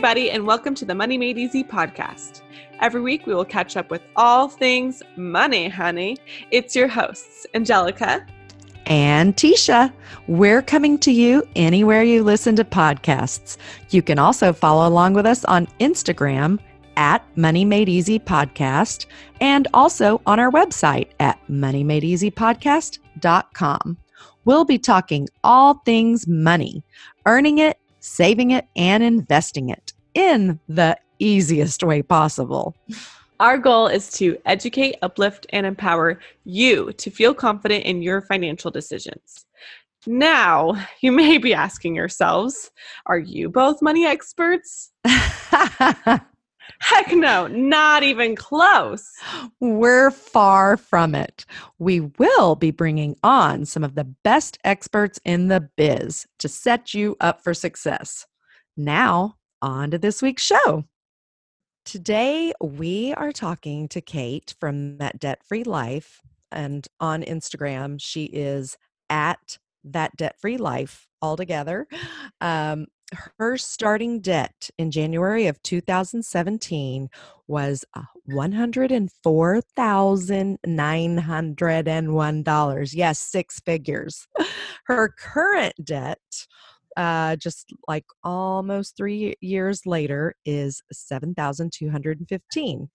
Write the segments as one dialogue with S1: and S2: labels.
S1: everybody, and welcome to the Money Made Easy podcast. Every week, we will catch up with all things money, honey. It's your hosts, Angelica
S2: and Tisha. We're coming to you anywhere you listen to podcasts. You can also follow along with us on Instagram at Money Made Easy Podcast and also on our website at moneymadeeasypodcast.com. We'll be talking all things money, earning it, saving it, and investing it in the easiest way possible.
S1: Our goal is to educate, uplift, and empower you to feel confident in your financial decisions. Now, you may be asking yourselves, are you both money experts? Heck no, not even close.
S2: We're far from it. We will be bringing on some of the best experts in the biz to set you up for success. Now, on to this week's show. Today, we are talking to Kate from That Debt Free Life. And on Instagram, she is at That Debt Free Life altogether. Um, her starting debt in January of 2017 was uh, $104,901. Yes, six figures. Her current debt uh, just like almost three years later, is 7,215.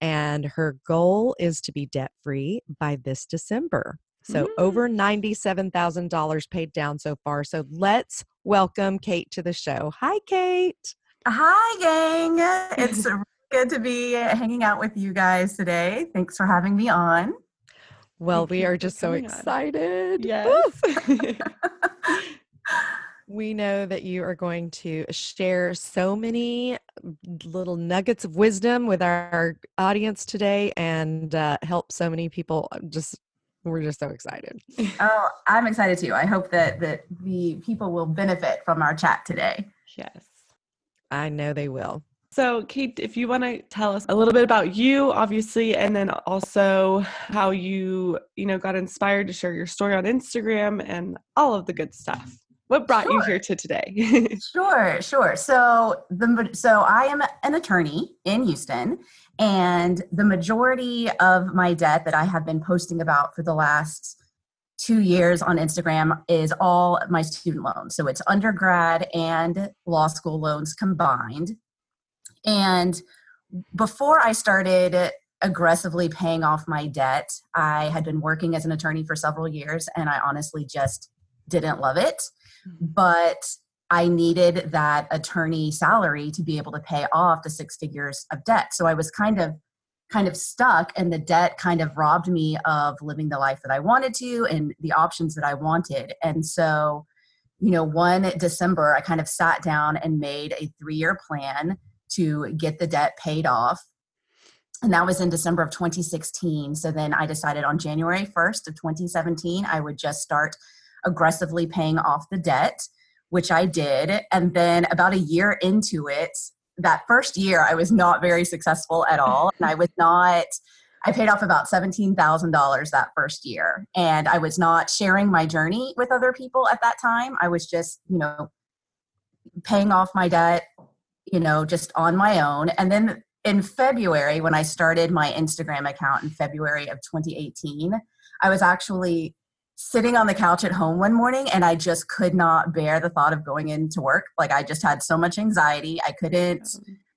S2: And her goal is to be debt free by this December. So mm. over $97,000 paid down so far. So let's welcome Kate to the show. Hi, Kate.
S3: Hi, gang. It's good to be hanging out with you guys today. Thanks for having me on.
S2: Well, we are just so excited.
S1: On. Yes.
S2: We know that you are going to share so many little nuggets of wisdom with our audience today and uh, help so many people. Uh, just we're just so excited.
S3: Oh, I'm excited too. I hope that that the people will benefit from our chat today.
S1: Yes.
S2: I know they will.
S1: So, Kate, if you want to tell us a little bit about you, obviously, and then also how you, you know, got inspired to share your story on Instagram and all of the good stuff. What brought sure. you here to today?
S3: sure, sure. So the so I am an attorney in Houston, and the majority of my debt that I have been posting about for the last two years on Instagram is all my student loans. So it's undergrad and law school loans combined. And before I started aggressively paying off my debt, I had been working as an attorney for several years, and I honestly just didn't love it. Mm-hmm. but I needed that attorney salary to be able to pay off the six figures of debt. So I was kind of kind of stuck and the debt kind of robbed me of living the life that I wanted to and the options that I wanted. And so, you know, one December I kind of sat down and made a 3-year plan to get the debt paid off. And that was in December of 2016. So then I decided on January 1st of 2017 I would just start aggressively paying off the debt, which I did. And then about a year into it, that first year, I was not very successful at all. And I was not, I paid off about $17,000 that first year. And I was not sharing my journey with other people at that time. I was just, you know, paying off my debt, you know, just on my own. And then in February, when I started my Instagram account in February of 2018, I was actually sitting on the couch at home one morning and I just could not bear the thought of going into work. Like I just had so much anxiety. I couldn't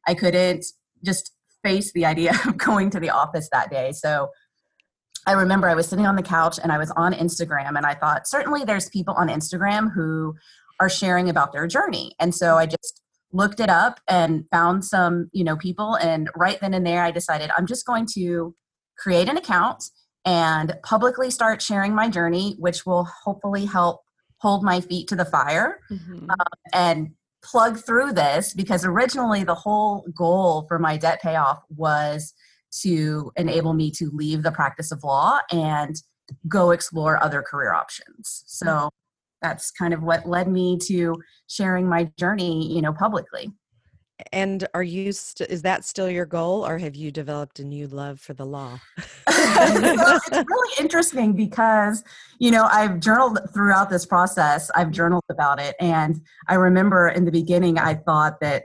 S3: I couldn't just face the idea of going to the office that day. So I remember I was sitting on the couch and I was on Instagram and I thought certainly there's people on Instagram who are sharing about their journey. And so I just looked it up and found some, you know, people and right then and there I decided I'm just going to create an account and publicly start sharing my journey, which will hopefully help hold my feet to the fire mm-hmm. um, and plug through this because originally the whole goal for my debt payoff was to enable me to leave the practice of law and go explore other career options. So that's kind of what led me to sharing my journey, you know, publicly.
S2: And are you st- is that still your goal or have you developed a new love for the law?
S3: it's really interesting because, you know, I've journaled throughout this process. I've journaled about it and I remember in the beginning I thought that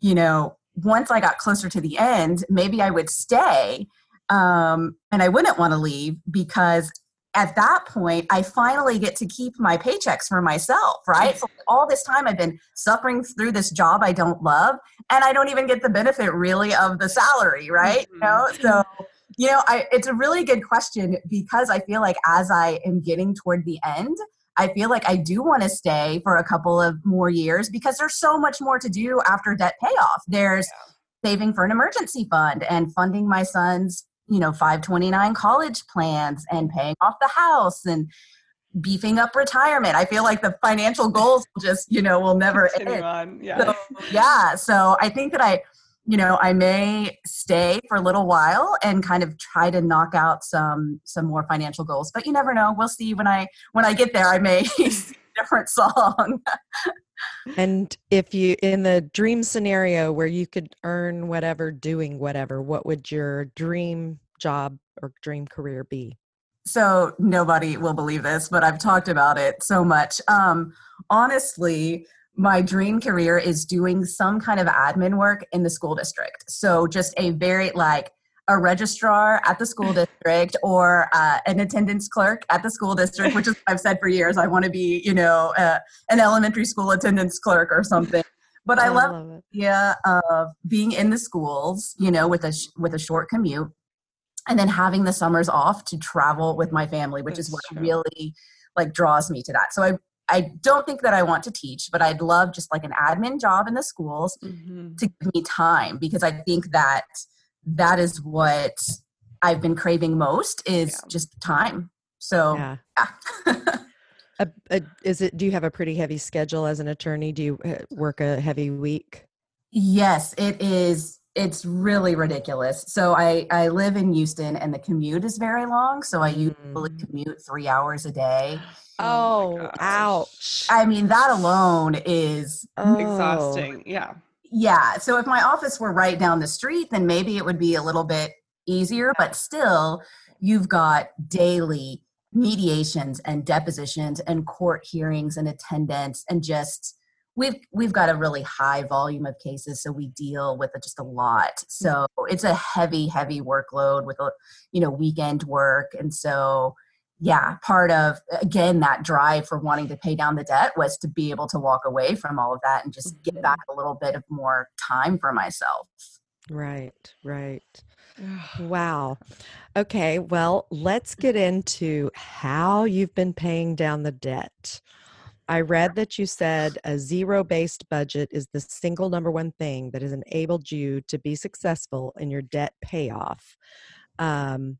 S3: you know, once I got closer to the end, maybe I would stay um, and I wouldn't want to leave because at that point, I finally get to keep my paychecks for myself, right? So all this time I've been suffering through this job I don't love, and I don't even get the benefit really of the salary, right? Mm-hmm. You know, so you know, I, it's a really good question because I feel like as I am getting toward the end, I feel like I do want to stay for a couple of more years because there's so much more to do after debt payoff. There's yeah. saving for an emergency fund and funding my son's, you know, 529 college plans and paying off the house and beefing up retirement. I feel like the financial goals just, you know, will never end. On. Yeah. So, yeah. So I think that I you know i may stay for a little while and kind of try to knock out some some more financial goals but you never know we'll see when i when i get there i may different song
S2: and if you in the dream scenario where you could earn whatever doing whatever what would your dream job or dream career be
S3: so nobody will believe this but i've talked about it so much um honestly my dream career is doing some kind of admin work in the school district. So just a very like a registrar at the school district or uh, an attendance clerk at the school district, which is what I've said for years. I want to be, you know, uh, an elementary school attendance clerk or something. But I, I love, love the idea of being in the schools, you know, with a sh- with a short commute, and then having the summers off to travel with my family, which That's is what true. really like draws me to that. So I I don't think that I want to teach, but I'd love just like an admin job in the schools mm-hmm. to give me time because I think that that is what I've been craving most is yeah. just time. So, yeah.
S2: yeah. is it? Do you have a pretty heavy schedule as an attorney? Do you uh, work a heavy week?
S3: Yes, it is. It's really ridiculous. So I I live in Houston, and the commute is very long. So I usually mm. commute three hours a day.
S2: Oh, oh ouch.
S3: I mean, that alone is
S1: oh. exhausting. Yeah.
S3: Yeah. So if my office were right down the street, then maybe it would be a little bit easier, but still, you've got daily mediations and depositions and court hearings and attendance and just we've we've got a really high volume of cases so we deal with just a lot so it's a heavy heavy workload with a you know weekend work and so yeah, part of again that drive for wanting to pay down the debt was to be able to walk away from all of that and just mm-hmm. get back a little bit of more time for myself.
S2: Right, right. wow. Okay, well, let's get into how you've been paying down the debt. I read that you said a zero based budget is the single number one thing that has enabled you to be successful in your debt payoff. Um,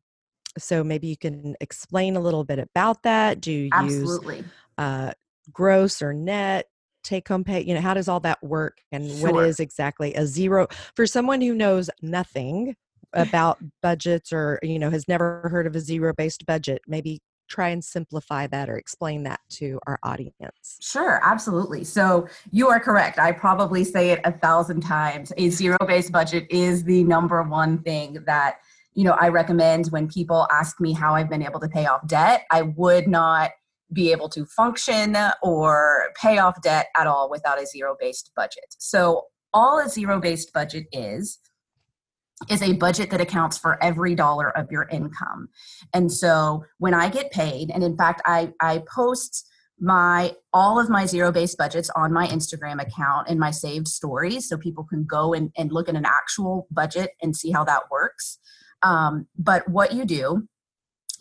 S2: so maybe you can explain a little bit about that. Do you
S3: Absolutely.
S2: use uh, gross or net? take home pay you know how does all that work and sure. what is exactly a zero for someone who knows nothing about budgets or you know has never heard of a zero based budget maybe try and simplify that or explain that to our audience
S3: sure absolutely so you are correct i probably say it a thousand times a zero based budget is the number one thing that you know, I recommend when people ask me how I've been able to pay off debt, I would not be able to function or pay off debt at all without a zero based budget. So, all a zero based budget is, is a budget that accounts for every dollar of your income. And so, when I get paid, and in fact, I, I post my all of my zero based budgets on my instagram account and my saved stories so people can go and, and look at an actual budget and see how that works um, but what you do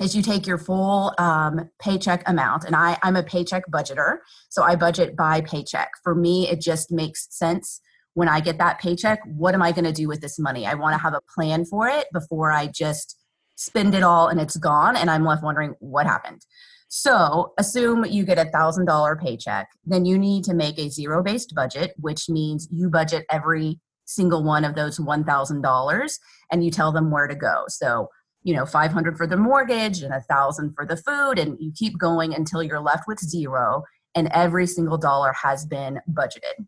S3: is you take your full um, paycheck amount, and I, I'm a paycheck budgeter, so I budget by paycheck. For me, it just makes sense when I get that paycheck. What am I going to do with this money? I want to have a plan for it before I just spend it all and it's gone, and I'm left wondering what happened. So, assume you get a thousand dollar paycheck, then you need to make a zero based budget, which means you budget every single one of those $1,000 and you tell them where to go. So, you know, 500 for the mortgage and a thousand for the food and you keep going until you're left with zero and every single dollar has been budgeted.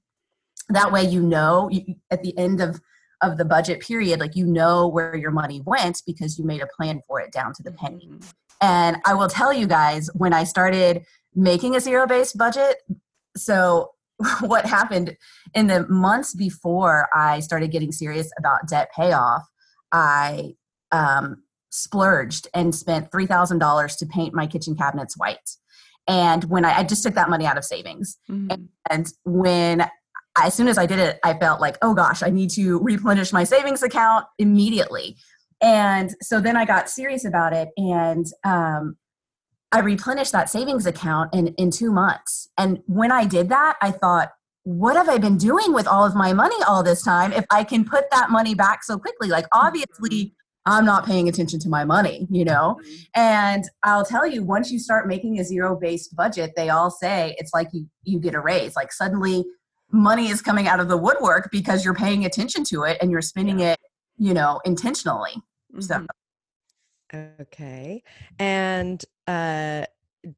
S3: That way you know you, at the end of of the budget period like you know where your money went because you made a plan for it down to the penny. Mm-hmm. And I will tell you guys when I started making a zero based budget, so what happened in the months before I started getting serious about debt payoff, I um, splurged and spent $3,000 to paint my kitchen cabinets white. And when I, I just took that money out of savings. Mm-hmm. And when as soon as I did it, I felt like, oh gosh, I need to replenish my savings account immediately. And so then I got serious about it and um, I replenished that savings account in, in two months. And when I did that, I thought, what have I been doing with all of my money all this time if I can put that money back so quickly? Like, obviously, mm-hmm. I'm not paying attention to my money, you know? Mm-hmm. And I'll tell you, once you start making a zero based budget, they all say it's like you, you get a raise. Like, suddenly money is coming out of the woodwork because you're paying attention to it and you're spending it, you know, intentionally. Mm-hmm. So
S2: Okay. And uh,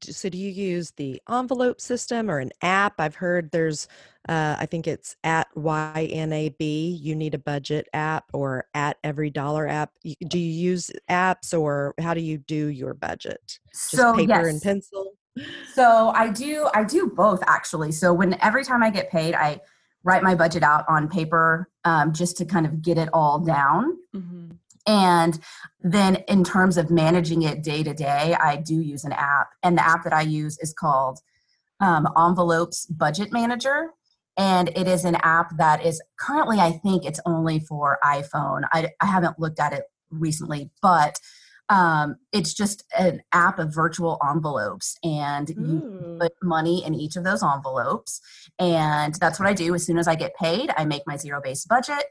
S2: so do you use the envelope system or an app? I've heard there's, uh, I think it's at YNAB, you need a budget app or at every dollar app. Do you use apps or how do you do your budget? Just so, paper yes. and pencil?
S3: So I do, I do both actually. So when every time I get paid, I write my budget out on paper um, just to kind of get it all down. Mm-hmm. And then in terms of managing it day to day, I do use an app. And the app that I use is called um, Envelopes Budget Manager. And it is an app that is currently, I think it's only for iPhone. I, I haven't looked at it recently, but um, it's just an app of virtual envelopes and you put money in each of those envelopes and that's what i do as soon as i get paid i make my zero based budget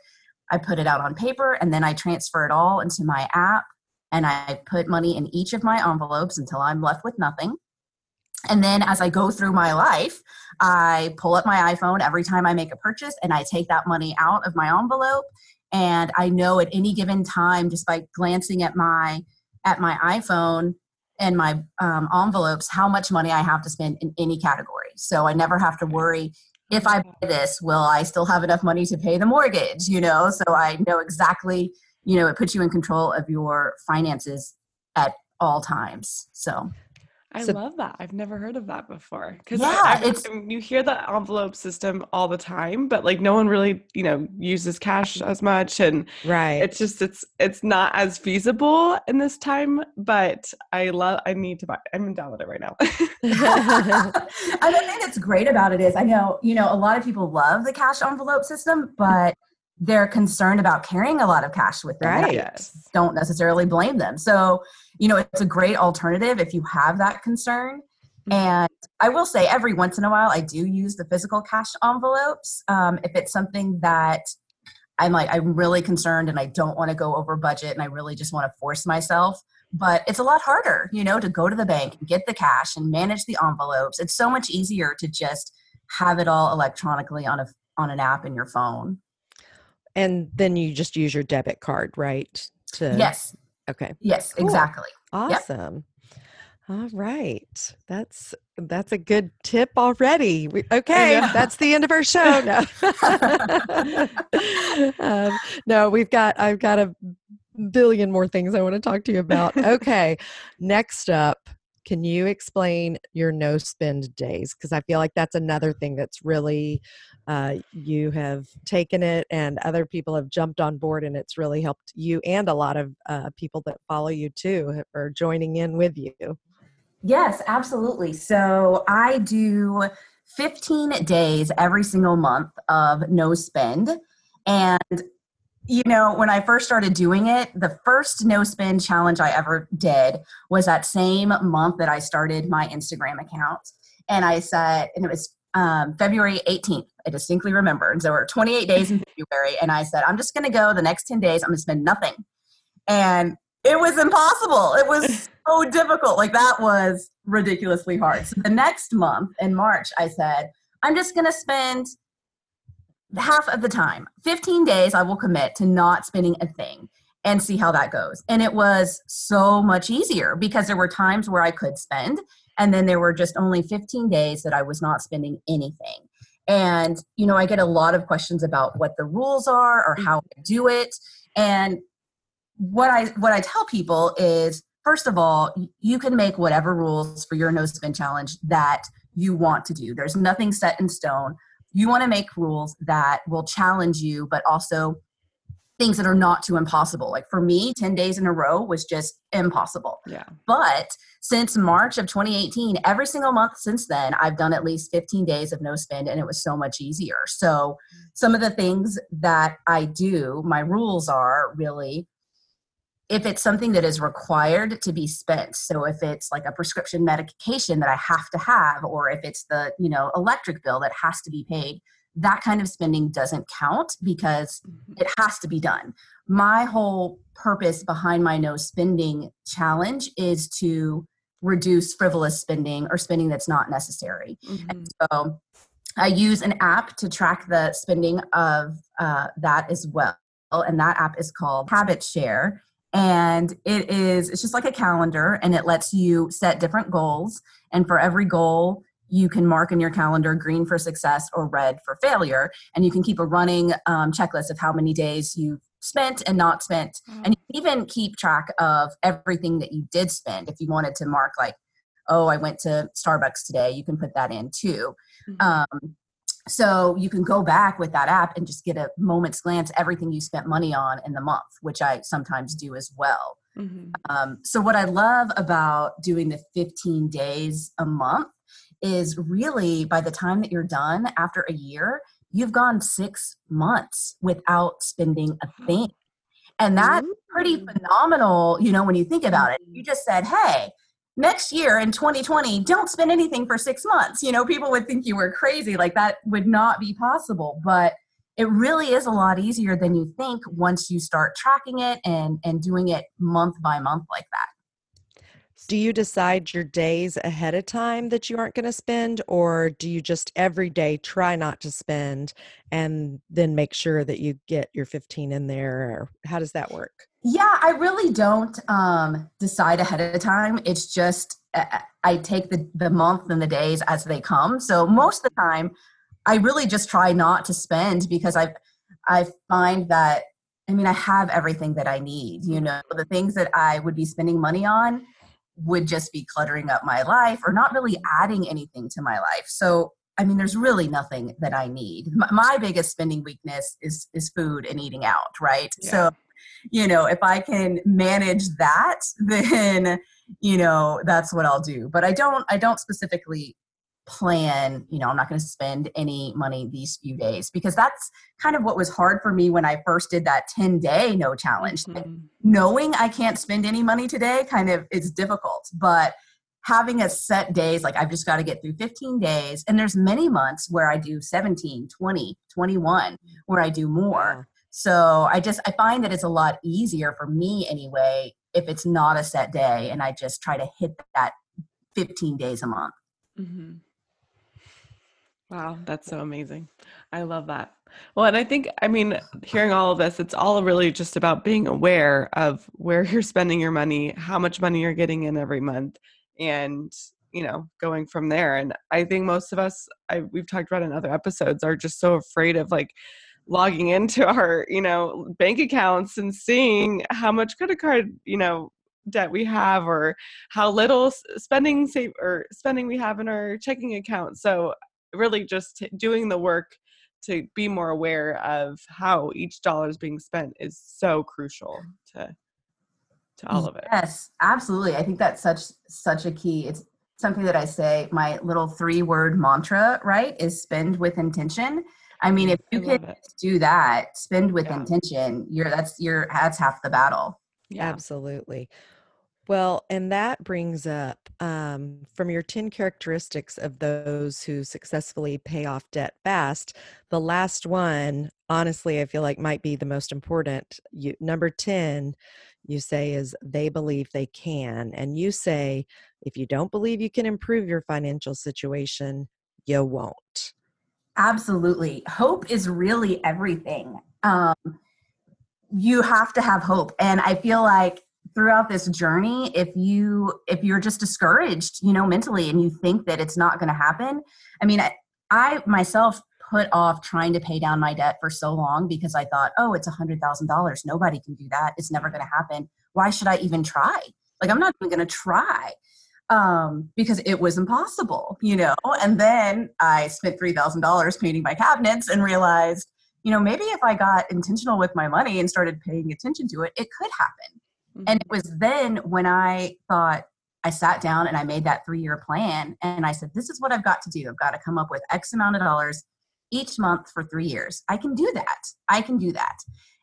S3: I put it out on paper and then I transfer it all into my app and I put money in each of my envelopes until I'm left with nothing. And then as I go through my life, I pull up my iPhone every time I make a purchase and I take that money out of my envelope and I know at any given time just by glancing at my at my iPhone and my um, envelopes how much money I have to spend in any category. So I never have to worry if I buy this, will I still have enough money to pay the mortgage? You know, so I know exactly, you know, it puts you in control of your finances at all times. So
S1: I so, love that. I've never heard of that before. Because
S3: yeah, it's
S1: you hear the envelope system all the time, but like no one really, you know, uses cash as much, and
S2: right.
S1: It's just it's it's not as feasible in this time. But I love. I need to buy. I'm in download it right now.
S3: I And I think that's great about it is I know you know a lot of people love the cash envelope system, but they're concerned about carrying a lot of cash with them.
S2: Right.
S3: Yes. Don't necessarily blame them. So, you know, it's a great alternative if you have that concern. Mm-hmm. And I will say, every once in a while, I do use the physical cash envelopes. Um, if it's something that I'm like, I'm really concerned and I don't want to go over budget and I really just want to force myself. But it's a lot harder, you know, to go to the bank and get the cash and manage the envelopes. It's so much easier to just have it all electronically on a on an app in your phone
S2: and then you just use your debit card right
S3: to yes.
S2: Okay.
S3: Yes cool. exactly.
S2: Awesome. Yep. all right. That's that's a good tip already. We, okay yeah. that's the end of our show. No. Um, no we've got i've got a billion more things i want to talk to you about. Okay next up can you explain your no spend days? Because i feel like that's another thing that's really uh, you have taken it and other people have jumped on board and it's really helped you and a lot of uh, people that follow you too are joining in with you
S3: yes absolutely so i do 15 days every single month of no spend and you know, when I first started doing it, the first no spend challenge I ever did was that same month that I started my Instagram account. And I said, and it was um, February 18th. I distinctly remember. And so there were 28 days in February. And I said, I'm just going to go the next 10 days. I'm going to spend nothing. And it was impossible. It was so difficult. Like that was ridiculously hard. So the next month in March, I said, I'm just going to spend half of the time 15 days i will commit to not spending a thing and see how that goes and it was so much easier because there were times where i could spend and then there were just only 15 days that i was not spending anything and you know i get a lot of questions about what the rules are or how i do it and what i what i tell people is first of all you can make whatever rules for your no spend challenge that you want to do there's nothing set in stone you want to make rules that will challenge you, but also things that are not too impossible. Like for me, 10 days in a row was just impossible.
S1: Yeah.
S3: But since March of 2018, every single month since then, I've done at least 15 days of no spend and it was so much easier. So some of the things that I do, my rules are really if it's something that is required to be spent so if it's like a prescription medication that i have to have or if it's the you know electric bill that has to be paid that kind of spending doesn't count because
S1: Mm-hmm.
S3: it has to be done. My whole purpose behind my no spending challenge is to reduce frivolous spending or spending that's not necessary.
S1: Mhm.
S3: So I use an app to track the spending of uh, that as well. And that app is called Habit Share. And it is, it's just like a calendar and it lets you set different goals. And for every goal, you can mark in your calendar green for success or red for failure. And you can keep a running um, checklist of how many days you've spent and not spent. And you can even keep track of everything that you did spend. If you wanted to mark, like, oh, I went to Starbucks today, you can put that in too.
S1: Mhm.
S3: Um, so you can go back with that app and just get a moment's glance everything you spent money on in the month, which I sometimes do as well.
S1: Mhm.
S3: Um, so what I love about doing the 15 days a month is really by the time that you're done after a year, you've gone six months without spending a mm-hmm. thing. And that's pretty
S1: mm-hmm.
S3: phenomenal, you know, when you think about it. You mm-hmm. just said, hey, next year in 2020, don't spend anything for six months. You know, people would think you were crazy. Like that would not be possible. But it really is a lot easier than you think once you start tracking it and and doing it month by month like that.
S2: Do you decide your days ahead of time that you aren't going to spend, or do you just every day try not to spend and then make sure that you get your 15 in there? Or how does that work?
S3: Yeah, I really don't um, decide ahead of time. It's just uh, I take the the month and the days as they come. So most of the time, I really just try not to spend because I I find that I mean I have everything that I need. You know, the things that I would be spending money on would just be cluttering up my life or not really adding anything to my life. So I mean, there's really nothing that I need. My, my biggest spending weakness is is food and eating out, right?
S1: Yeah.
S3: So you know if i can manage that then you know that's what i'll do but i don't i don't specifically plan you know i'm not going to spend any money these few days because that's kind of what was hard for me when i first did that 10 day no challenge Like,
S1: Mhm.
S3: knowing i can't spend any money today kind of is difficult but having a set days like i've just got to get through 15 days and there's many months where i do 17 20 21 where i do more so I just I find that it's a lot easier for me anyway if it's not a set day and I just try to hit that 15 days a month.
S1: Mhm. Wow, that's so amazing. I love that. Well, and I think, I mean, hearing all of this, it's all really just about being aware of where you're spending your money, how much money you're getting in every month, and, you know, going from there. And I think most of us, I, we've talked about in other episodes, are just so afraid of like logging into our, you know, bank accounts and seeing how much credit card, you know, debt we have or how little spending save or spending we have in our checking account. So really just t- doing the work to be more aware of how each dollar is being spent is so crucial to to all of it.
S3: Yes, absolutely. I think that's such such a key. It's something that I say my little three word mantra, right? Is spend with intention. I mean, mm,
S1: if
S3: you can do that, spend with
S1: Yeah.
S3: intention, you're that's your that's half the battle.
S1: Yeah.
S2: Absolutely. Well, and that brings up um, from your 10 characteristics of those who successfully pay off debt fast, the last one, honestly, I feel like might be the most important. You, number 10, you say is they believe they can. And you say, if you don't believe you can improve your financial situation, you won't.
S3: Absolutely. Hope is really everything. Um, you have to have hope. And I feel like throughout this journey, if you if you're just discouraged, you know, mentally and you think that it's not gonna happen. I mean, I, I myself put off trying to pay down my debt for so long because I thought, oh, it's a hundred thousand dollars. Nobody can do that. It's never gonna happen. Why should I even try? Like I'm not even gonna try. um, because it was impossible, you know. And then I spent three thousand dollars painting my cabinets and realized, you know, maybe if I got intentional with my money and started paying attention to it, it could happen. Mm-hmm. And it was then when I thought I sat down and I made that three year plan and I said, this is what I've got to do. I've got to come up with X amount of dollars each month for three years. I can do that. I can do that.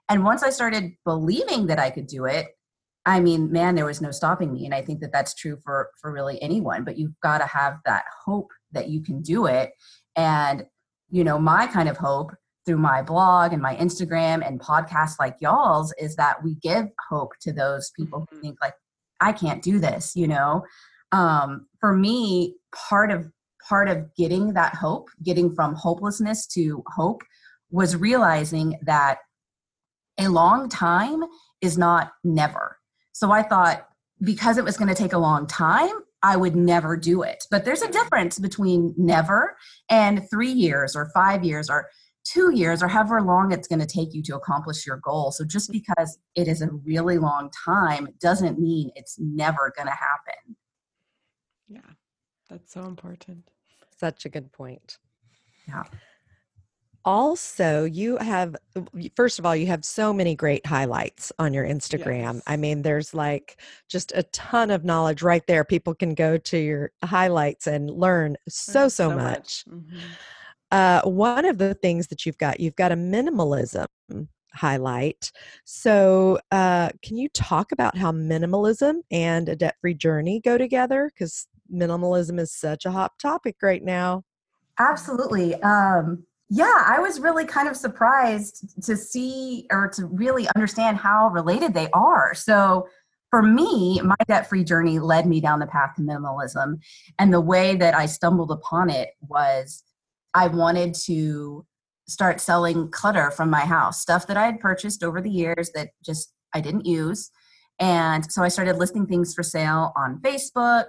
S3: And once I started believing that I could do it, I mean, man, there was no stopping me. And I think that that's true for, for really anyone, but you've got to have that hope that you can do it. And, you know, my kind of hope through my blog and my Instagram and podcasts like y'all's is that we give hope to those people who mm-hmm. think like, I can't do this, you know? Um, for me, part of part of getting that hope, getting from hopelessness to hope, was realizing that a long time is not never. So I thought because it was going to take a long time, I would never do it. But there's a difference between never and three years or five years or two years or however long it's going to take you to accomplish your goal. So just because it is a really long time doesn't mean it's never going to happen.
S1: Yeah, that's so important.
S2: Such a good point.
S3: Yeah
S2: also you have first of all you have so many great highlights on your instagram yes. i mean there's like just a ton of knowledge right there people can go to your highlights and learn so so, so much, much. Mm-hmm. Uh, one of the things that you've got you've got a minimalism highlight so uh, can you talk about how minimalism and a debt-free journey go together because minimalism is such a hot topic right now
S3: absolutely um, yeah, I was really kind of surprised to see or to really understand how related they are. So, for me, my debt free journey led me down the path to minimalism. And the way that I stumbled upon it was I wanted to start selling clutter from my house, stuff that I had purchased over the years that just I didn't use. And so I started listing things for sale on Facebook,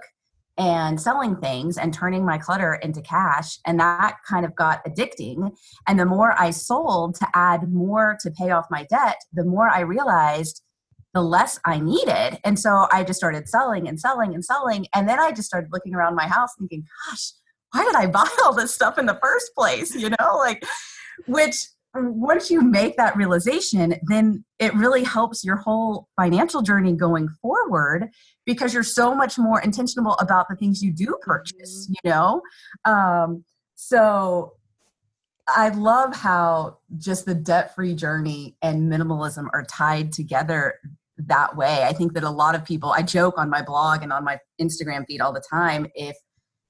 S3: and selling things and turning my clutter into cash. And that kind of got addicting. And the more I sold to add more to pay off my debt, the more I realized the less I needed. And so I just started selling and selling and selling. And then I just started looking around my house thinking, gosh, why did I buy all this stuff in the first place? You know, like, which once you make that realization, then it really helps your whole financial journey going forward because you're so much more intentional about the things you do purchase, mm-hmm. you know? Um, so I love how just the debt free journey and minimalism are tied together that way. I think that a lot of people, I joke on my blog and on my Instagram feed all the time if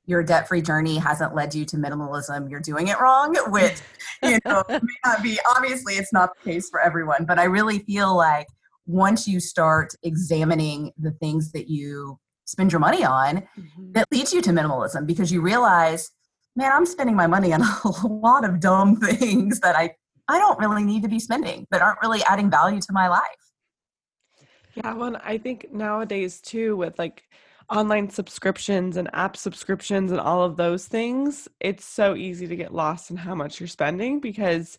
S3: your debt free journey hasn't led you to minimalism, you're doing it wrong, which, you know, may not be, obviously, it's not the case for everyone. But I really feel like once you start examining the things that you spend your money on, mm-hmm. that leads you to minimalism because you realize, man, I'm spending my money on a lot of dumb things that I, I don't really need to be spending that aren't really adding value to my life.
S1: Yeah, well, I think nowadays too, with like online subscriptions and app subscriptions and all of those things, it's so easy to get lost in how much you're spending because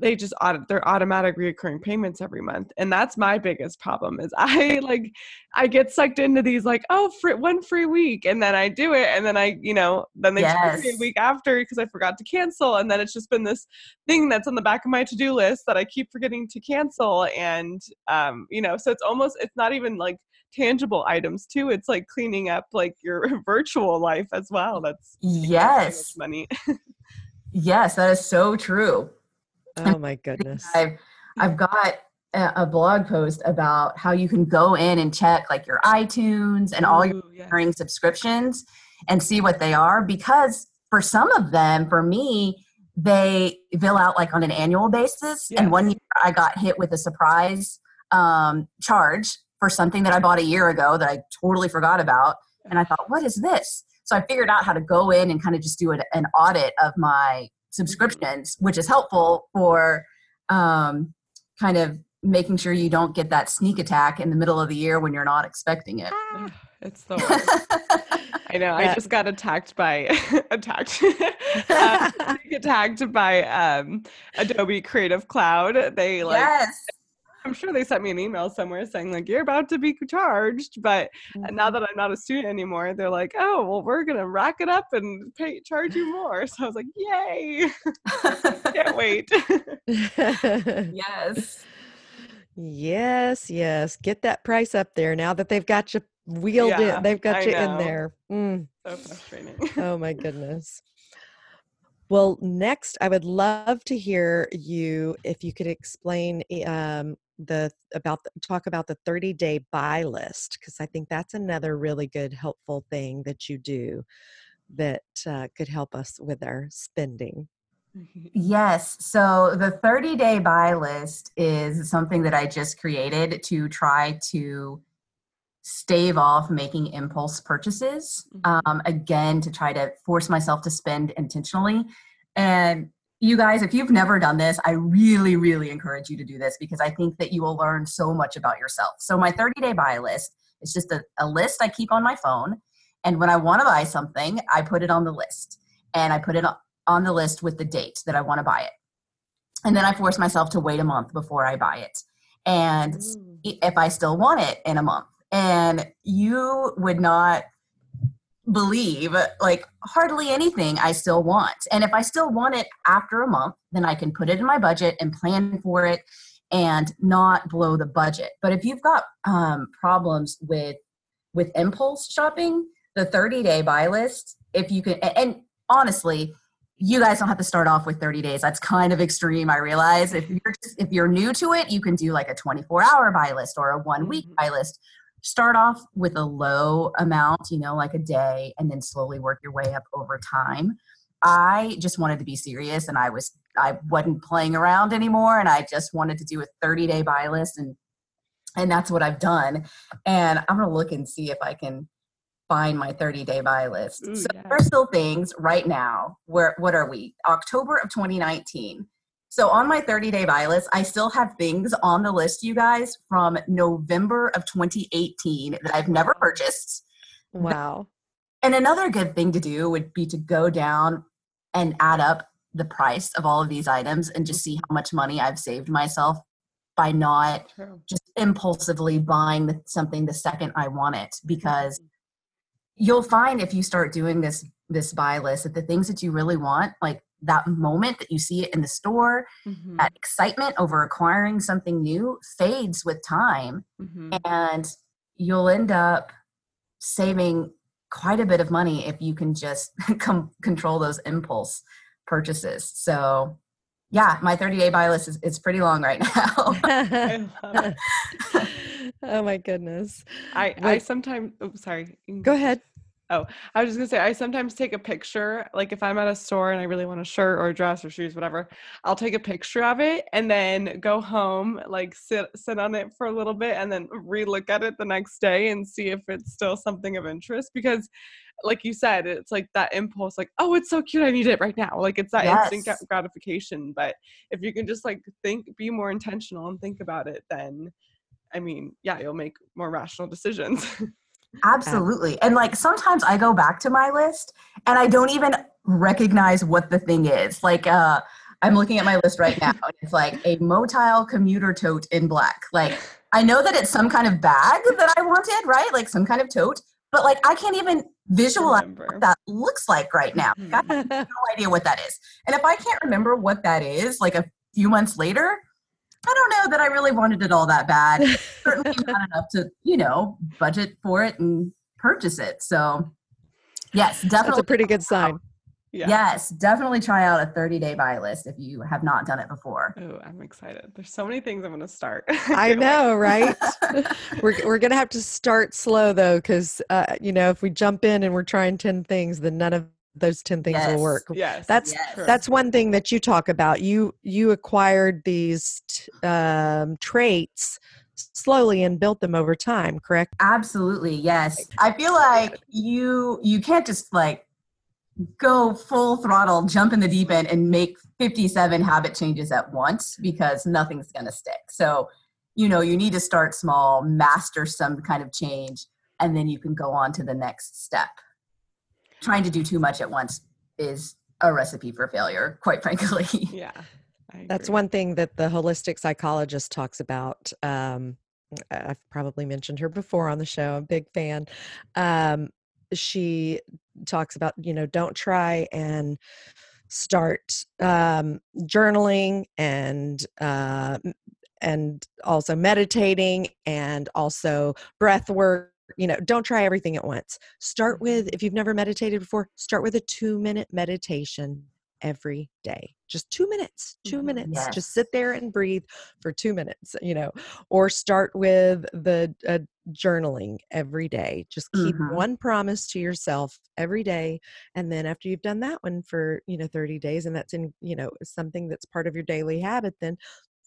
S1: they just they're automatic reoccurring payments every month and that's my biggest problem is i like i get sucked into these like oh free, one free week and then i do it and then i you know then they yes. a week after because i forgot to cancel and then it's just been this thing that's on the back of my to-do list that i keep forgetting to cancel and um you know so it's almost it's not even like tangible items too. It's like cleaning up like your virtual life as well. That's
S3: yes,
S1: money.
S3: yes, that is so true.
S2: Oh my goodness.
S3: I've I've got a blog post about how you can go in and check like your iTunes and all your recurring subscriptions and see what they are because for some of them, for me, they bill out like on an annual basis. Yes. And one year I got hit with a surprise um, charge for something that I bought a year ago that I totally forgot about. And I thought, what is this? So I figured out how to go in and kind of just do an, an audit of my subscriptions, which is helpful for um, kind of making sure you don't get that sneak attack in the middle of the year when you're not expecting it.
S1: It's the worst. I know. I just got attacked by attacked um, attacked by um, Adobe Creative Cloud. They like
S3: yes
S1: I'm sure they sent me an email somewhere saying like you're about to be charged, but
S2: Mm-hmm.
S1: now that I'm not a student anymore, they're like, oh well, we're gonna rack it up and pay charge you more. So I was like, yay! Can't wait.
S3: yes.
S2: yes, yes. Get that price up there now that they've got you wheeled
S1: Yeah,
S2: in. They've got
S1: I
S2: you in there. Mm.
S1: so frustrating.
S2: oh my goodness. Well, next, I would love to hear you if you could explain eh, um, the about the, talk about the 30 day buy list because I think that's another really good helpful thing that you do that uh, could help us with our spending.
S3: Yes. So the 30 day buy list is something that I just created to try to stave off making impulse purchases.
S1: Mhm.
S3: Um, again, to try to force myself to spend intentionally. And you guys, if you've never done this, I really, really encourage you to do this because I think that you will learn so much about yourself. So my 30 day buy list is just a, a list I keep on my phone. And when I want to buy something, I put it on the list and I put it on on the list with the date that I want to buy it. And then I force myself to wait a month before I buy it. And
S1: Mm.
S3: if I still want it in a month. And you would not believe like hardly anything I still want. And if I still want it after a month, then I can put it in my budget and plan for it and not blow the budget. But if you've got um, problems with with impulse shopping, the 30 day buy list, if you can, and- honestly, you guys don't have to start off with 30 days. That's kind of extreme. I realize if you're just, if you're new to it, you can do like a 24 hour buy list or a one week
S1: Mhm.
S3: buy list. Start off with a low amount, you know, like a day, and then slowly work your way up over time. I just wanted to be serious, and I was I wasn't playing around anymore, and I just wanted to do a 30 day buy list, and and that's what I've done. And I'm gonna look and see if I can find my 30 day buy list.
S1: Ooh,
S3: so
S1: yeah.
S3: there are still things right now. Where what are we? October of 2019. So on my 30 day buy list, I still have things on the list, you guys, from November of 2018 that I've never purchased.
S2: Wow.
S3: And another good thing to do would be to go down and add up the price of all of these items and just see how much money I've saved myself by not
S1: True.
S3: just impulsively buying something the second I want it because mm-hmm. you'll find if you start doing this this buy list that the things that you really want like that moment that you see it in the store
S1: Mhm.
S3: that excitement over acquiring something new fades with time
S1: Mhm.
S3: and you'll end up saving quite a bit of money if you can just com- control those impulse purchases so yeah my 30 day buy list is, is pretty long right now
S1: I love it.
S2: oh my goodness.
S1: I, I sometimes oh sorry
S2: Go ahead.
S1: Oh, I was just gonna say I sometimes take a picture, like if I'm at a store and I really want a shirt or a dress or shoes, whatever, I'll take a picture of it and then go home, like sit sit on it for a little bit and then re-look at it the next day and see if it's still something of interest. Because like you said, it's like that impulse, like, oh, it's so cute, I need it right now. Like it's that instant
S3: Yes.
S1: gra- gratification. But if you can just like think, be more intentional and think about it, then I mean, yeah, you'll make more rational decisions.
S3: Absolutely. And like sometimes I go back to my list and I don't even recognize what the thing is. Like uh I'm looking at my list right now. and It's like a motile commuter tote in black. Like I know that it's some kind of bag that I wanted, right? Like some kind of tote, but like I can't even visualize
S1: Remember.
S3: what that looks like right now. I have no idea what that is. And if I can't remember what that is, like a few months later, I don't know that I really wanted it all that bad certainly not enough to you know budget for it and purchase it so yes
S2: That's
S3: definitely
S2: a pretty good sign.
S1: Yeah.
S3: yes definitely try out a 30 day buy list if you have not done it before
S1: Oh, I'm excited. There's so many things I'm going to start.
S2: I know, right? we're we're gonna have to start slow though, because uh, you know if we jump in and we're trying ten things, then none of those ten things
S3: Yes.
S2: will work.
S1: Yes.
S2: That's
S3: Yes.
S2: that's one thing that you talk about. You you acquired these t- um, traits slowly and built them over time. Correct?
S3: absolutely yes i feel like you you can't just like go full throttle jump in the deep end and make 57 habit changes at once because nothing's going to stick so you know you need to start small master some kind of change and then you can go on to the next step trying to do too much at once is a recipe for failure quite frankly
S1: Yeah.
S2: That's one thing that the holistic psychologist talks about. Um, I- I've probably mentioned her before on the show. I'm a big fan. Um, she talks about, you know, don't try and start um, journaling and uh, and also meditating and also breath work. You know, don't try everything at once. Start with, if you've never meditated before, start with a two minute meditation every day. Just two minutes, 2
S1: Mhm.
S2: minutes.
S3: Yes.
S2: Just sit there and breathe for two minutes, you know, or start with the uh, journaling every day. Just keep
S3: Mhm.
S2: one promise to yourself every day. And then after you've done that one for, you know, 30 days, and that's in, you know, something that's part of your daily habit, then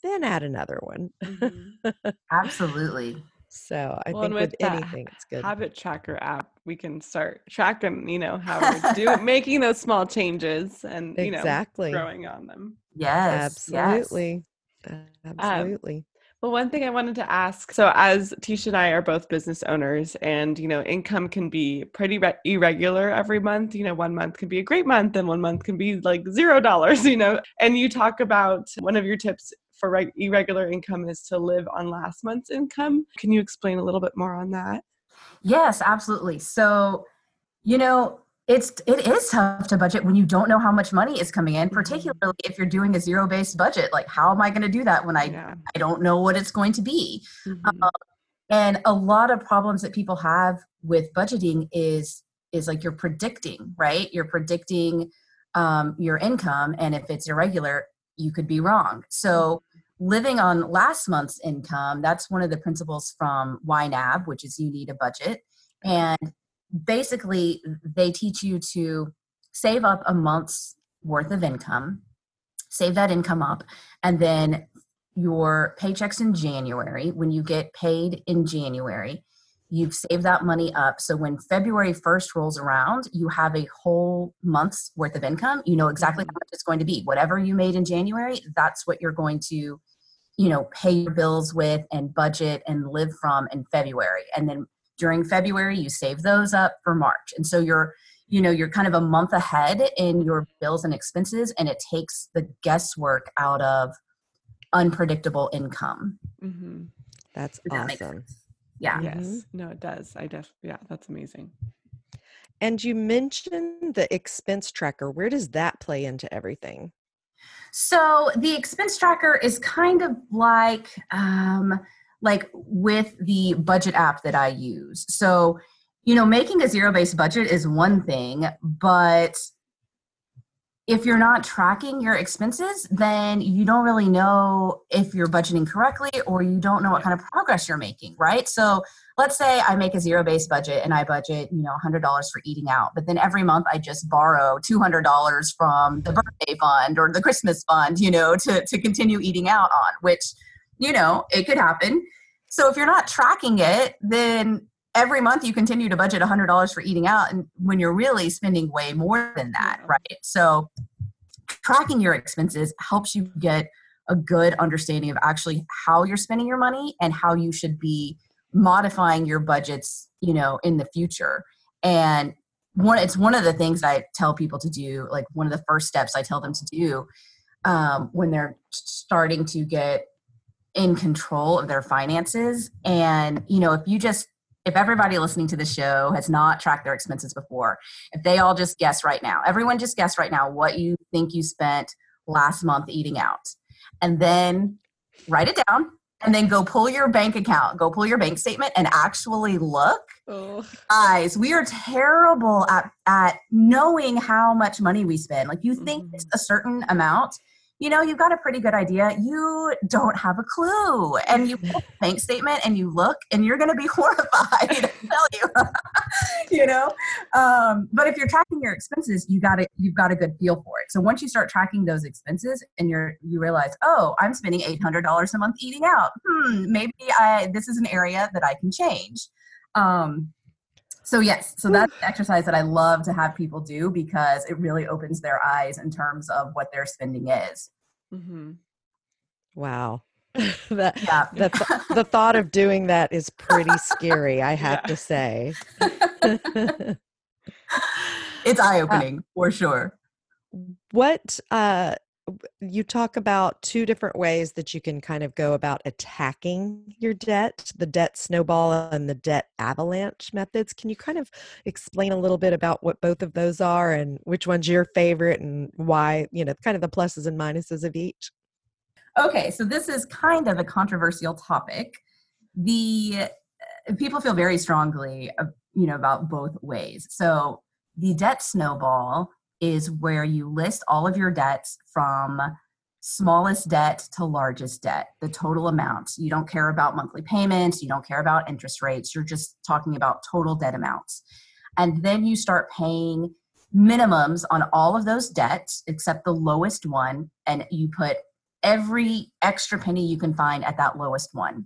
S2: then add another one.
S1: Mhm.
S3: Absolutely.
S2: So I
S1: Well,
S2: think
S1: and
S2: with,
S1: with
S2: anything, it's good.
S1: habit tracker app, we can start tracking, you know, how we're doing, making those small changes and, you know,
S2: exactly.
S1: growing on them.
S3: Yes. yes.
S2: Absolutely.
S1: Um,
S2: Absolutely.
S1: Well, one thing I wanted to ask so, as Tisha and I are both business owners, and you know, income can be pretty re- irregular every month. You know, one month can be a great month, and one month can be like zero dollars. You know, and you talk about one of your tips for reg- irregular income is to live on last month's income. Can you explain a little bit more on that?
S3: Yes, absolutely. So, you know, it's it is tough to budget when you don't know how much money is coming in, particularly if you're doing a zero-based budget. Like, how am I going to do that when I
S1: yeah.
S3: I don't know what it's going to be?
S1: Mhm.
S3: And a lot of problems that people have with budgeting is is like you're predicting, right? You're predicting um, your income, and if it's irregular, you could be wrong. So living on last month's income, that's one of the principles from YNAB, which is you need a budget. And basically, they teach you to save up a month's worth of income, save that income up, and then your paychecks in January, when you get paid in January, you've saved that money up. So when February 1st rolls around, you have a whole month's worth of income. You know exactly how much it's going to be. Whatever you made in January, that's what you're going to, you know, pay your bills with and budget and live from in February. And then during February, you save those up for March. And so you're, you know, you're kind of a month ahead in your bills and expenses, and it takes the guesswork out of unpredictable income.
S1: Mhm.
S2: That's
S3: Does that
S2: awesome.
S3: sense? Yeah.
S1: Yes. No, it does. I def. Yeah, that's amazing.
S2: And you mentioned the expense tracker. Where does that play into everything?
S3: So the expense tracker is kind of like um, like with the budget app that I use. So you know, making a zero-based budget is one thing, but if you're not tracking your expenses, then you don't really know if you're budgeting correctly or you don't know what kind of progress you're making, right? So let's say I make a zero based budget and I budget, you know, $100 for eating out, but then every month I just borrow $200 from the birthday fund or the Christmas fund, you know, to, to continue eating out on, which, you know, it could happen. So if you're not tracking it, then every month you continue to budget $100 for eating out and when you're really spending way more than that right? So tracking your expenses helps you get a good understanding of actually how you're spending your money and how you should be modifying your budgets you know in the future. And one it's one of the things i tell people to do like one of the first steps i tell them to do um, when they're starting to get in control of their finances and you know if you just if everybody listening to the show has not tracked their expenses before if they all just guess right now everyone just guess right now what you think you spent last month eating out and then write it down and then go pull your bank account go pull your bank statement and actually look
S1: Oh.
S3: guys we are terrible at at knowing how much money we spend like you think
S1: Mhm.
S3: it's a certain amount you know you've got a pretty good idea. You don't have a clue. And you pull the bank statement and you look and you're going to be horrified tell you. You know? Um, but if you're tracking your expenses you got it you've got a good feel for it. So once you start tracking those expenses and you're you realize oh i'm spending $800 a month eating out. Hmm maybe i this is an area that i can change. Um, so yes, so that's an exercise that I love to have people do because it really opens their eyes in terms of what their spending is.
S1: Hmm
S2: Wow. that,
S3: Yeah.
S2: the, th- the thought of doing that is pretty scary, I have
S1: Yeah.
S2: to say.
S3: It's eye opening for sure.
S2: what uh you talk about two different ways that you can kind of go about attacking your debt the debt snowball and the debt avalanche methods. Can you kind of explain a little bit about what both of those are and which one's your favorite and why, you know, kind of the pluses and minuses of each?
S3: Okay, so this is kind of a controversial topic. The uh, people feel very strongly, uh, you know, about both ways. So the debt snowball is where you list all of your debts from smallest debt to largest debt, the total amount. You don't care about monthly payments, you don't care about interest rates, you're just talking about total debt amounts. And then you start paying minimums on all of those debts except the lowest one, and you put every extra penny you can find at that lowest one.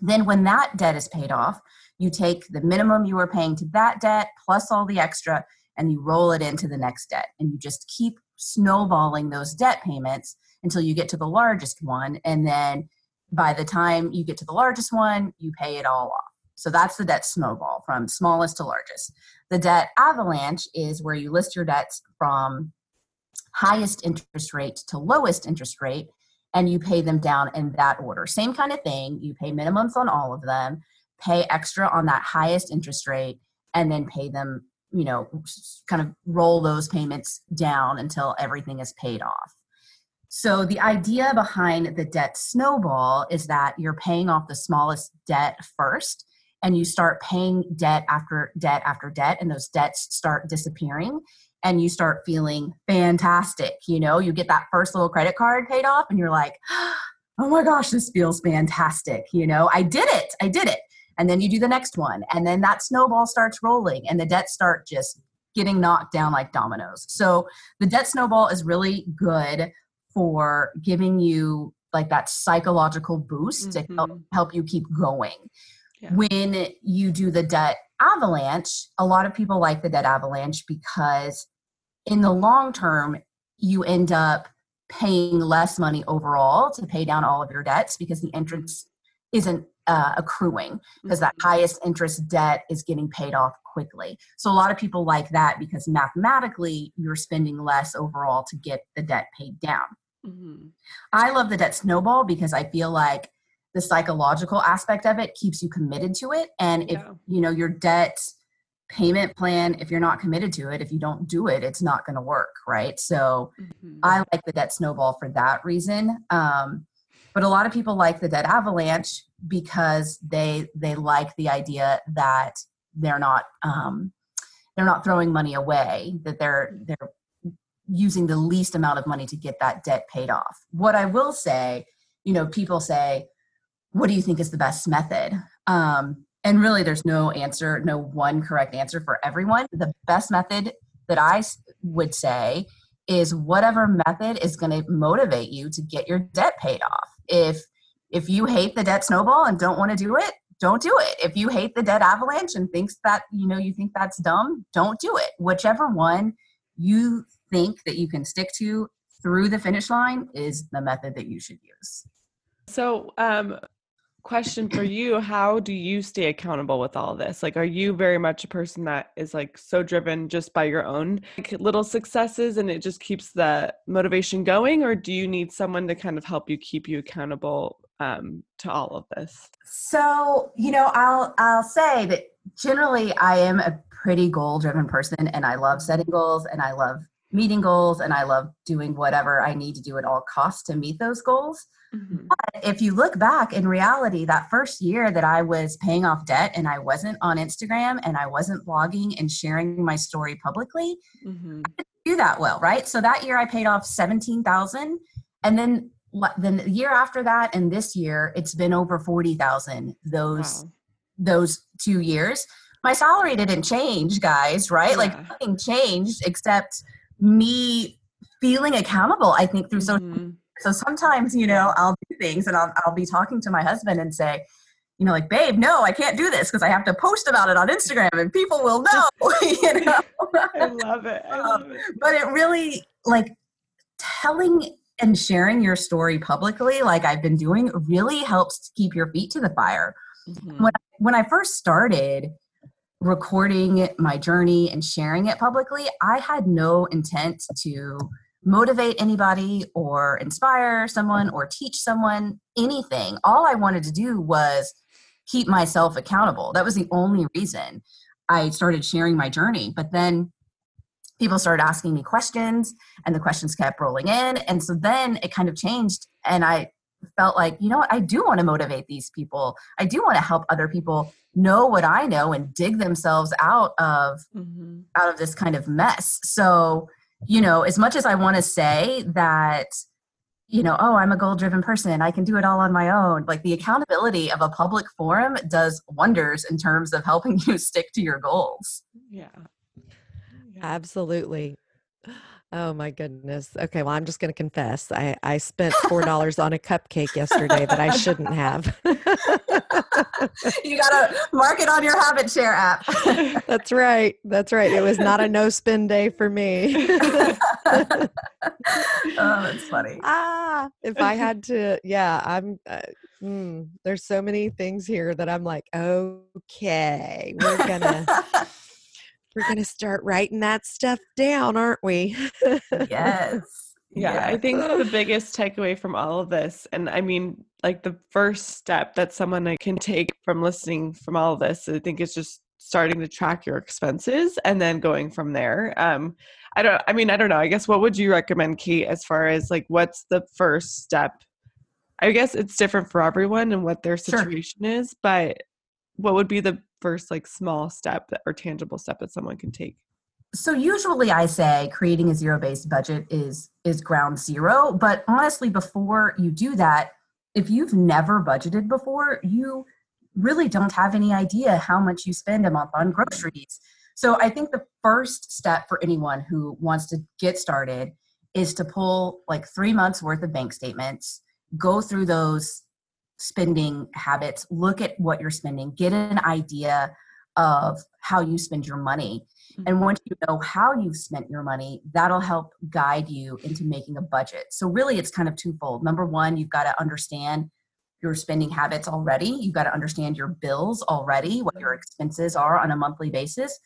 S3: Then, when that debt is paid off, you take the minimum you were paying to that debt plus all the extra and you roll it into the next debt. And you just keep snowballing those debt payments until you get to the largest one. And then by the time you get to the largest one, you pay it all off. So that's the debt snowball from smallest to largest. The debt avalanche is where you list your debts from highest interest rate to lowest interest rate and you pay them down in that order. Same kind of thing. You pay minimums on all of them, pay extra on that highest interest rate, and then pay them, you know, kind of roll those payments down until everything is paid off. So, the idea behind the debt snowball is that you're paying off the smallest debt first, and you start paying debt after debt after debt, and those debts start disappearing and you start feeling fantastic. You know, you get that first little credit card paid off and you're like, oh my gosh, this feels fantastic. You know, I did it. I did it. And then you do the next one. And then that snowball starts rolling and the debts start just getting knocked down like dominoes. So the debt snowball is really good for giving you like that psychological boost mm-hmm. to help, mm-hmm. help you keep going. Yeah. When you do the debt avalanche, a lot of people like the debt avalanche because in the long term, you end up paying less money overall to pay down all of your debts because the interest isn't uh, accruing because that mm-hmm. highest interest debt is getting paid off quickly. So a lot of people like that because mathematically you're spending less overall to get the debt paid down. Mm-hmm. I love the debt snowball because I feel like the psychological aspect of it keeps you committed to it and if yeah. you know your debt payment plan if you're not committed to it if you don't do it it's not going to work right so mm-hmm. i like the debt snowball for that reason um, but a lot of people like the Debt avalanche because they they like the idea that they're not um, they're not throwing money away that they're they're using the least amount of money to get that debt paid off. What i will say you know people say what do you think is the best method? Um, and really there's no answer no one correct answer for everyone. The best method that i would say is whatever method is going to motivate you to get your debt paid off if if you hate the debt snowball and don't want to do it don't do it. If you hate the debt avalanche and thinks that you know you think that's dumb don't do it. Whichever one you think that you can stick to through the finish line is the method that you should use.
S1: So um question for you how do you stay accountable with all this? Like are you very much a person that is like so driven just by your own like, little successes and it just keeps the motivation going? Or do you need someone to kind of help you keep you accountable um, to all of this?
S3: So you know i'll i'll say that generally i am a pretty goal driven person and i love setting goals and i love meeting goals and i love doing whatever i need to do at all costs to meet those goals Mm-hmm. But if you look back in reality, that first year that I was paying off debt and I wasn't on Instagram and I wasn't blogging and sharing my story publicly, mm-hmm. I didn't do that well, right? So that year I paid off 17,000 and then then the year after that and this year it's been over 40,000 those wow. those 2 years. My salary didn't change, guys, right? Yeah. Like nothing changed except me feeling accountable I think through mm-hmm. social so sometimes, you know, I'll do things and I'll, I'll be talking to my husband and say, you know, like, babe, no, I can't do this because I have to post about it on Instagram and people will know. you know,
S1: I love it. I love it.
S3: Um, but it really, like, telling and sharing your story publicly, like I've been doing, really helps to keep your feet to the fire. Mm-hmm. When when I first started recording my journey and sharing it publicly, I had no intent to motivate anybody or inspire someone or teach someone anything. All I wanted to do was keep myself accountable. That was the only reason I started sharing my journey. But then people started asking me questions and the questions kept rolling in. And so then it kind of changed. And I felt like, you know what, I do want to motivate these people. I do want to help other people know what I know and dig themselves out of mm-hmm. out of this kind of mess. So, you know, as much as I want to say that you know, oh, I'm a goal driven person. I can do it all on my own. Like the accountability of a public forum does wonders in terms of helping you stick to your goals.
S1: Yeah.
S2: yeah. Absolutely. Oh my goodness. Okay, well, I'm just going to confess. I, I spent $4 on a cupcake yesterday that I shouldn't have.
S3: you got to mark it on your habit share app.
S2: That's right. That's right. It was not a no spend day for me.
S3: oh, that's funny.
S2: Ah, if I had to, yeah, I'm, uh, mm, there's so many things here that I'm like, okay, we're going to we're going to start writing that stuff down, aren't we?
S3: yes.
S1: Yeah, yeah, I think the biggest takeaway from all of this, and I mean, like the first step that someone can take from listening from all of this, I think is just starting to track your expenses and then going from there. Um, I don't, I mean, I don't know. I guess what would you recommend, Kate, as far as like what's the first step? I guess it's different for everyone and what their situation sure. is, but what would be the first like small step or tangible step that someone can take?
S3: So usually I say creating a zero-based budget is is ground zero, but honestly before you do that, if you've never budgeted before, you really don't have any idea how much you spend a month on groceries. So I think the first step for anyone who wants to get started is to pull like 3 months worth of bank statements, go through those spending habits, look at what you're spending, get an idea of how you spend your money. Mm-hmm. And once you know how you've spent your money, that'll help guide you into making a budget. So, really, it's kind of twofold. Number one, you've got to understand your spending habits already, you've got to understand your bills already, what your expenses are on a monthly basis.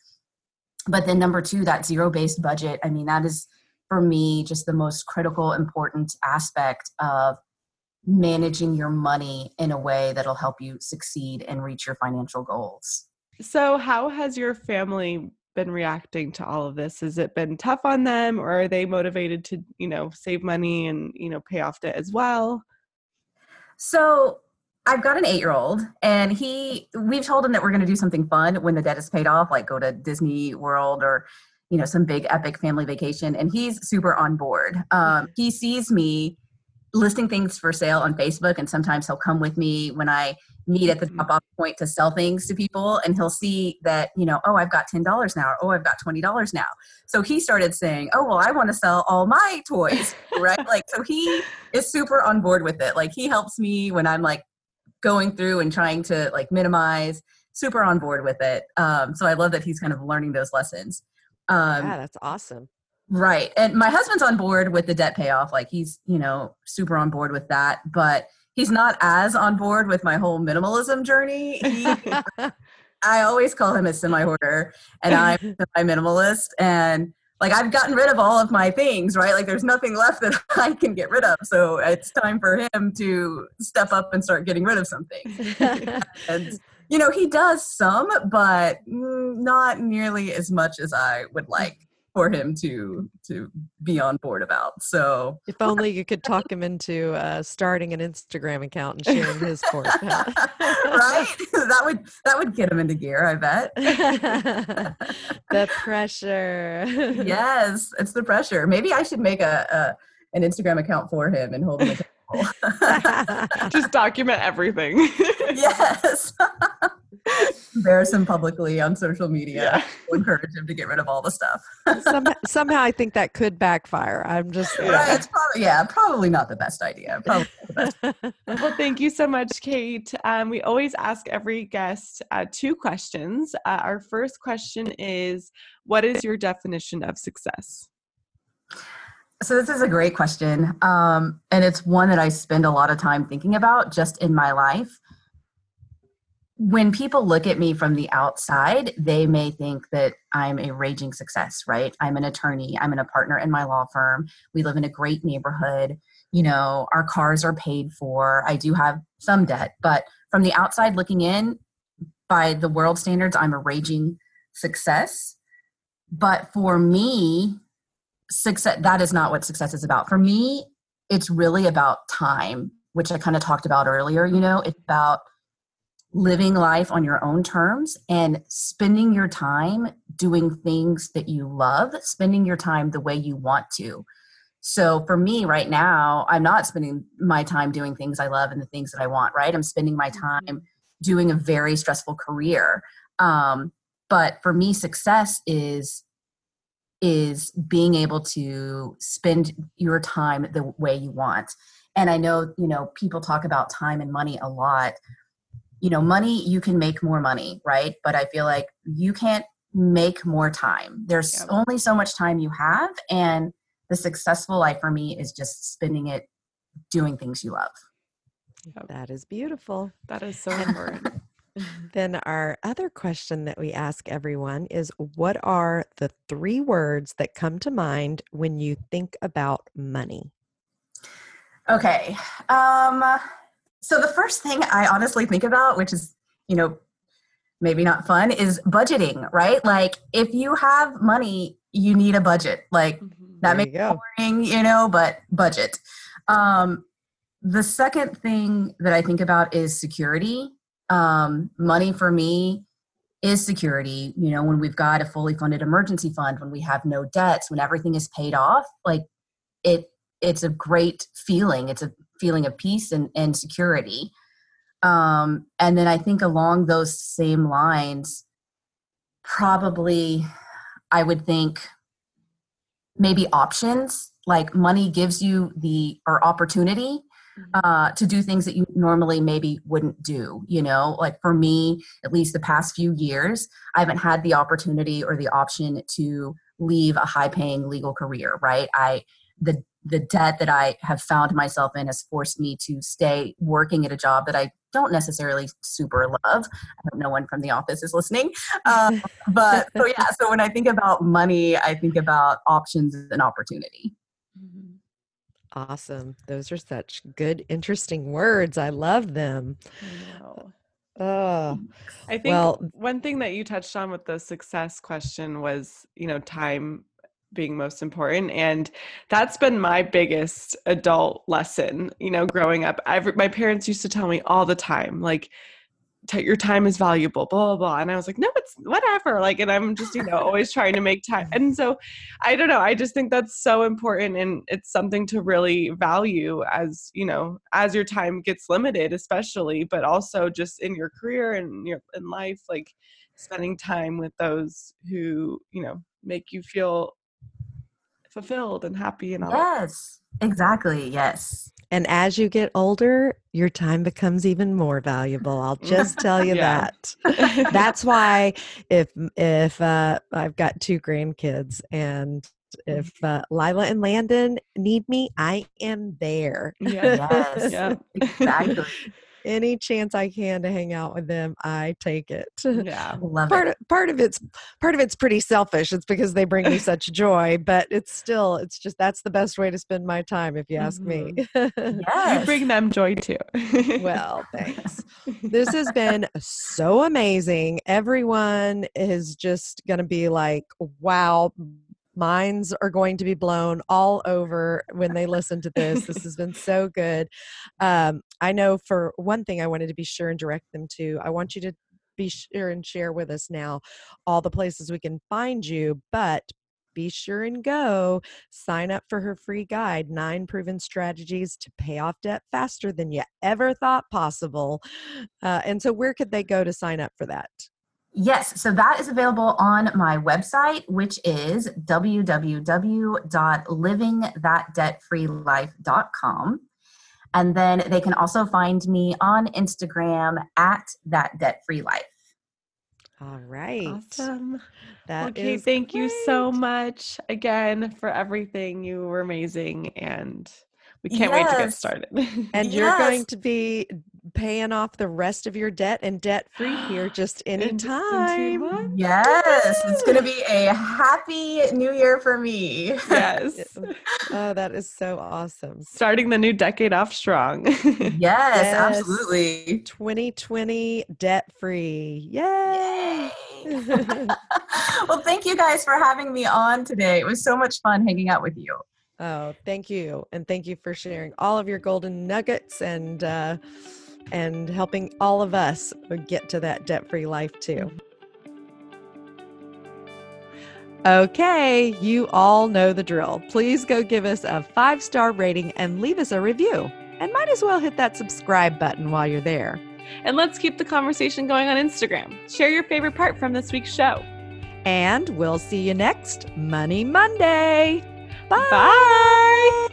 S3: But then, number two, that zero based budget, I mean, that is for me just the most critical, important aspect of managing your money in a way that'll help you succeed and reach your financial goals.
S1: So, how has your family been reacting to all of this? Has it been tough on them or are they motivated to, you know, save money and, you know, pay off debt as well?
S3: So, I've got an eight year old, and he, we've told him that we're going to do something fun when the debt is paid off, like go to Disney World or, you know, some big epic family vacation. And he's super on board. Um, he sees me listing things for sale on Facebook, and sometimes he'll come with me when I meet at the drop off point to sell things to people, and he'll see that, you know, oh, I've got $10 now, or oh, I've got $20 now. So he started saying, oh, well, I want to sell all my toys, right? like, so he is super on board with it. Like, he helps me when I'm like going through and trying to like minimize, super on board with it. Um, so I love that he's kind of learning those lessons.
S2: Um, yeah, that's awesome.
S3: Right. And my husband's on board with the debt payoff. Like he's, you know, super on board with that. But he's not as on board with my whole minimalism journey. He, I always call him a semi hoarder and I'm a minimalist. And like I've gotten rid of all of my things, right? Like there's nothing left that I can get rid of. So it's time for him to step up and start getting rid of something. and, you know, he does some, but mm, not nearly as much as I would like for him to to be on board about. So
S2: if only you could talk him into uh, starting an Instagram account and sharing his course.
S3: right? that would that would get him into gear. I bet.
S2: the pressure.
S3: yes, it's the pressure. Maybe I should make a, a an Instagram account for him and hold him
S1: accountable. Just document everything.
S3: yes embarrass him publicly on social media. Yeah. encourage him to get rid of all the stuff.
S2: Somehow, somehow i think that could backfire. I'm just
S3: yeah. right it's probably yeah probably not the best idea. Probably best.
S1: well thank you so much kate. Um, we always ask every guest uh, two questions. Uh, our first question is what is your definition of success?
S3: So this is a great question um, and it's one that i spend a lot of time thinking about just in my life when people look at me from the outside, they may think that I'm a raging success, right? I'm an attorney, I'm in a partner in my law firm. We live in a great neighborhood. You know, our cars are paid for. I do have some debt, but from the outside looking in, by the world standards, I'm a raging success. But for me, success that is not what success is about. For me, it's really about time, which I kind of talked about earlier. You know, it's about living life on your own terms and spending your time doing things that you love, spending your time the way you want to. So for me right now, I'm not spending my time doing things I love and the things that I want, right? I'm spending my
S1: Mm-hmm.
S3: time doing a very stressful career. Um, but for me, success is is being able to spend your time the way you want. And I know, you know, people talk about time and money a lot. You know, money, you can make more money, right? But I feel like you can't make more time. There's
S1: Yep.
S3: only so much time you have. And the successful life for me is just spending it doing things you love.
S2: That is beautiful.
S1: That is so important.
S2: Then our other question that we ask everyone is what are the three words that come to mind when you think about money?
S3: Okay. Um, so the first thing I honestly think about, which is, you know, maybe not fun, is budgeting, right? Like if you have money, you need a budget. Like
S1: Mhm.
S3: that
S2: There
S3: may
S2: you
S3: boring, you know, but budget. Um, the second thing that I think about is security. Um, money for me is security. You know, when we've got a fully funded emergency fund, when we have no debts, when everything is paid off, like it, it's a great feeling. It's a feeling of peace and, and security. Um, and then I think along those same lines, probably I would think maybe options like money gives you the or opportunity uh, to do things that you normally maybe wouldn't do you know? Like for me at least the past few years i haven't had the opportunity or the option to leave a high paying legal career right? I the the debt that i have found myself in has forced me to stay working at a job that i don't necessarily super love i hope no one from the office is listening um, but so yeah so when i think about money i think about options and opportunity
S1: Mhm.
S2: Awesome. Those are such good, interesting words. I love them.
S1: I.
S2: Oh,
S1: I think
S2: Well-
S1: one thing that you touched on with the success question was, you know, time being most important and that's been my biggest adult lesson you know growing up. I've, my parents used to tell me all the time like "T- your time is valuable blah blah blah and i was like no it's whatever like and i'm just you know always trying to make time and so i don't know i just think that's so important and it's something to really value as you know as your time gets limited especially but also just in your career and your in life like spending time with those who you know make you feel fulfilled and happy and all that.
S3: yes exactly yes
S2: and as you get older, your time becomes even more valuable. I'll just tell you that. That's why if if uh, I've got two grandkids and if uh, Lila and Landon need me, I am there.
S1: yeah
S3: yes
S1: yeah
S3: exactly
S2: Any chance I can to hang out with them, I take it.
S1: yeah
S3: love
S2: part
S3: it
S2: of, part of it's part of it's pretty selfish. It's because they bring me such joy, but it's still it's just that's the best way to spend my time if you ask me.
S1: Mm-hmm.
S3: you
S1: bring them joy too
S2: well, thanks. This has been so amazing. Everyone is just going to be like, wow, minds are going to be blown all over when they listen to this. This has been so good. Um, I know for one thing, I wanted to be sure and direct them to, I want you to be sure and share with us now all the places we can find you, but be sure and go sign up for her free guide nine proven strategies to pay off debt faster than you ever thought possible uh, and so where could they go to sign up for that
S3: Yes, so that is available on my website, which is www.livingthatdebtfreelife.com. And then they can also find me on Instagram at that debt free life.
S2: all right.
S1: Awesome.
S2: That
S1: okay
S2: is
S1: thank you so much again for everything. You were amazing and we can't wait to get started.
S2: And you're going to be paying off the rest of your debt and debt free here just
S1: In just in
S2: anytime.
S3: Yes, it's going to be a happy new year for me.
S1: Yes.
S2: Oh, that is so awesome.
S1: Starting the new decade off strong.
S3: yes,
S2: Yes.
S3: absolutely.
S2: 2020 debt free. Yay!
S3: well, thank you guys for having me on today. It was so much fun hanging out with you.
S2: Oh, thank you, and thank you for sharing all of your golden nuggets and uh, and helping all of us get to that debt-free life too. Mm-hmm. Okay, you all know the drill. Please go give us a five-star rating and leave us a review. And might as well hit that subscribe button while you're there.
S1: and let's keep the conversation going on Instagram. Share your favorite part from this week's show.
S2: And we'll see you next Money Monday. Bye.
S1: Bye.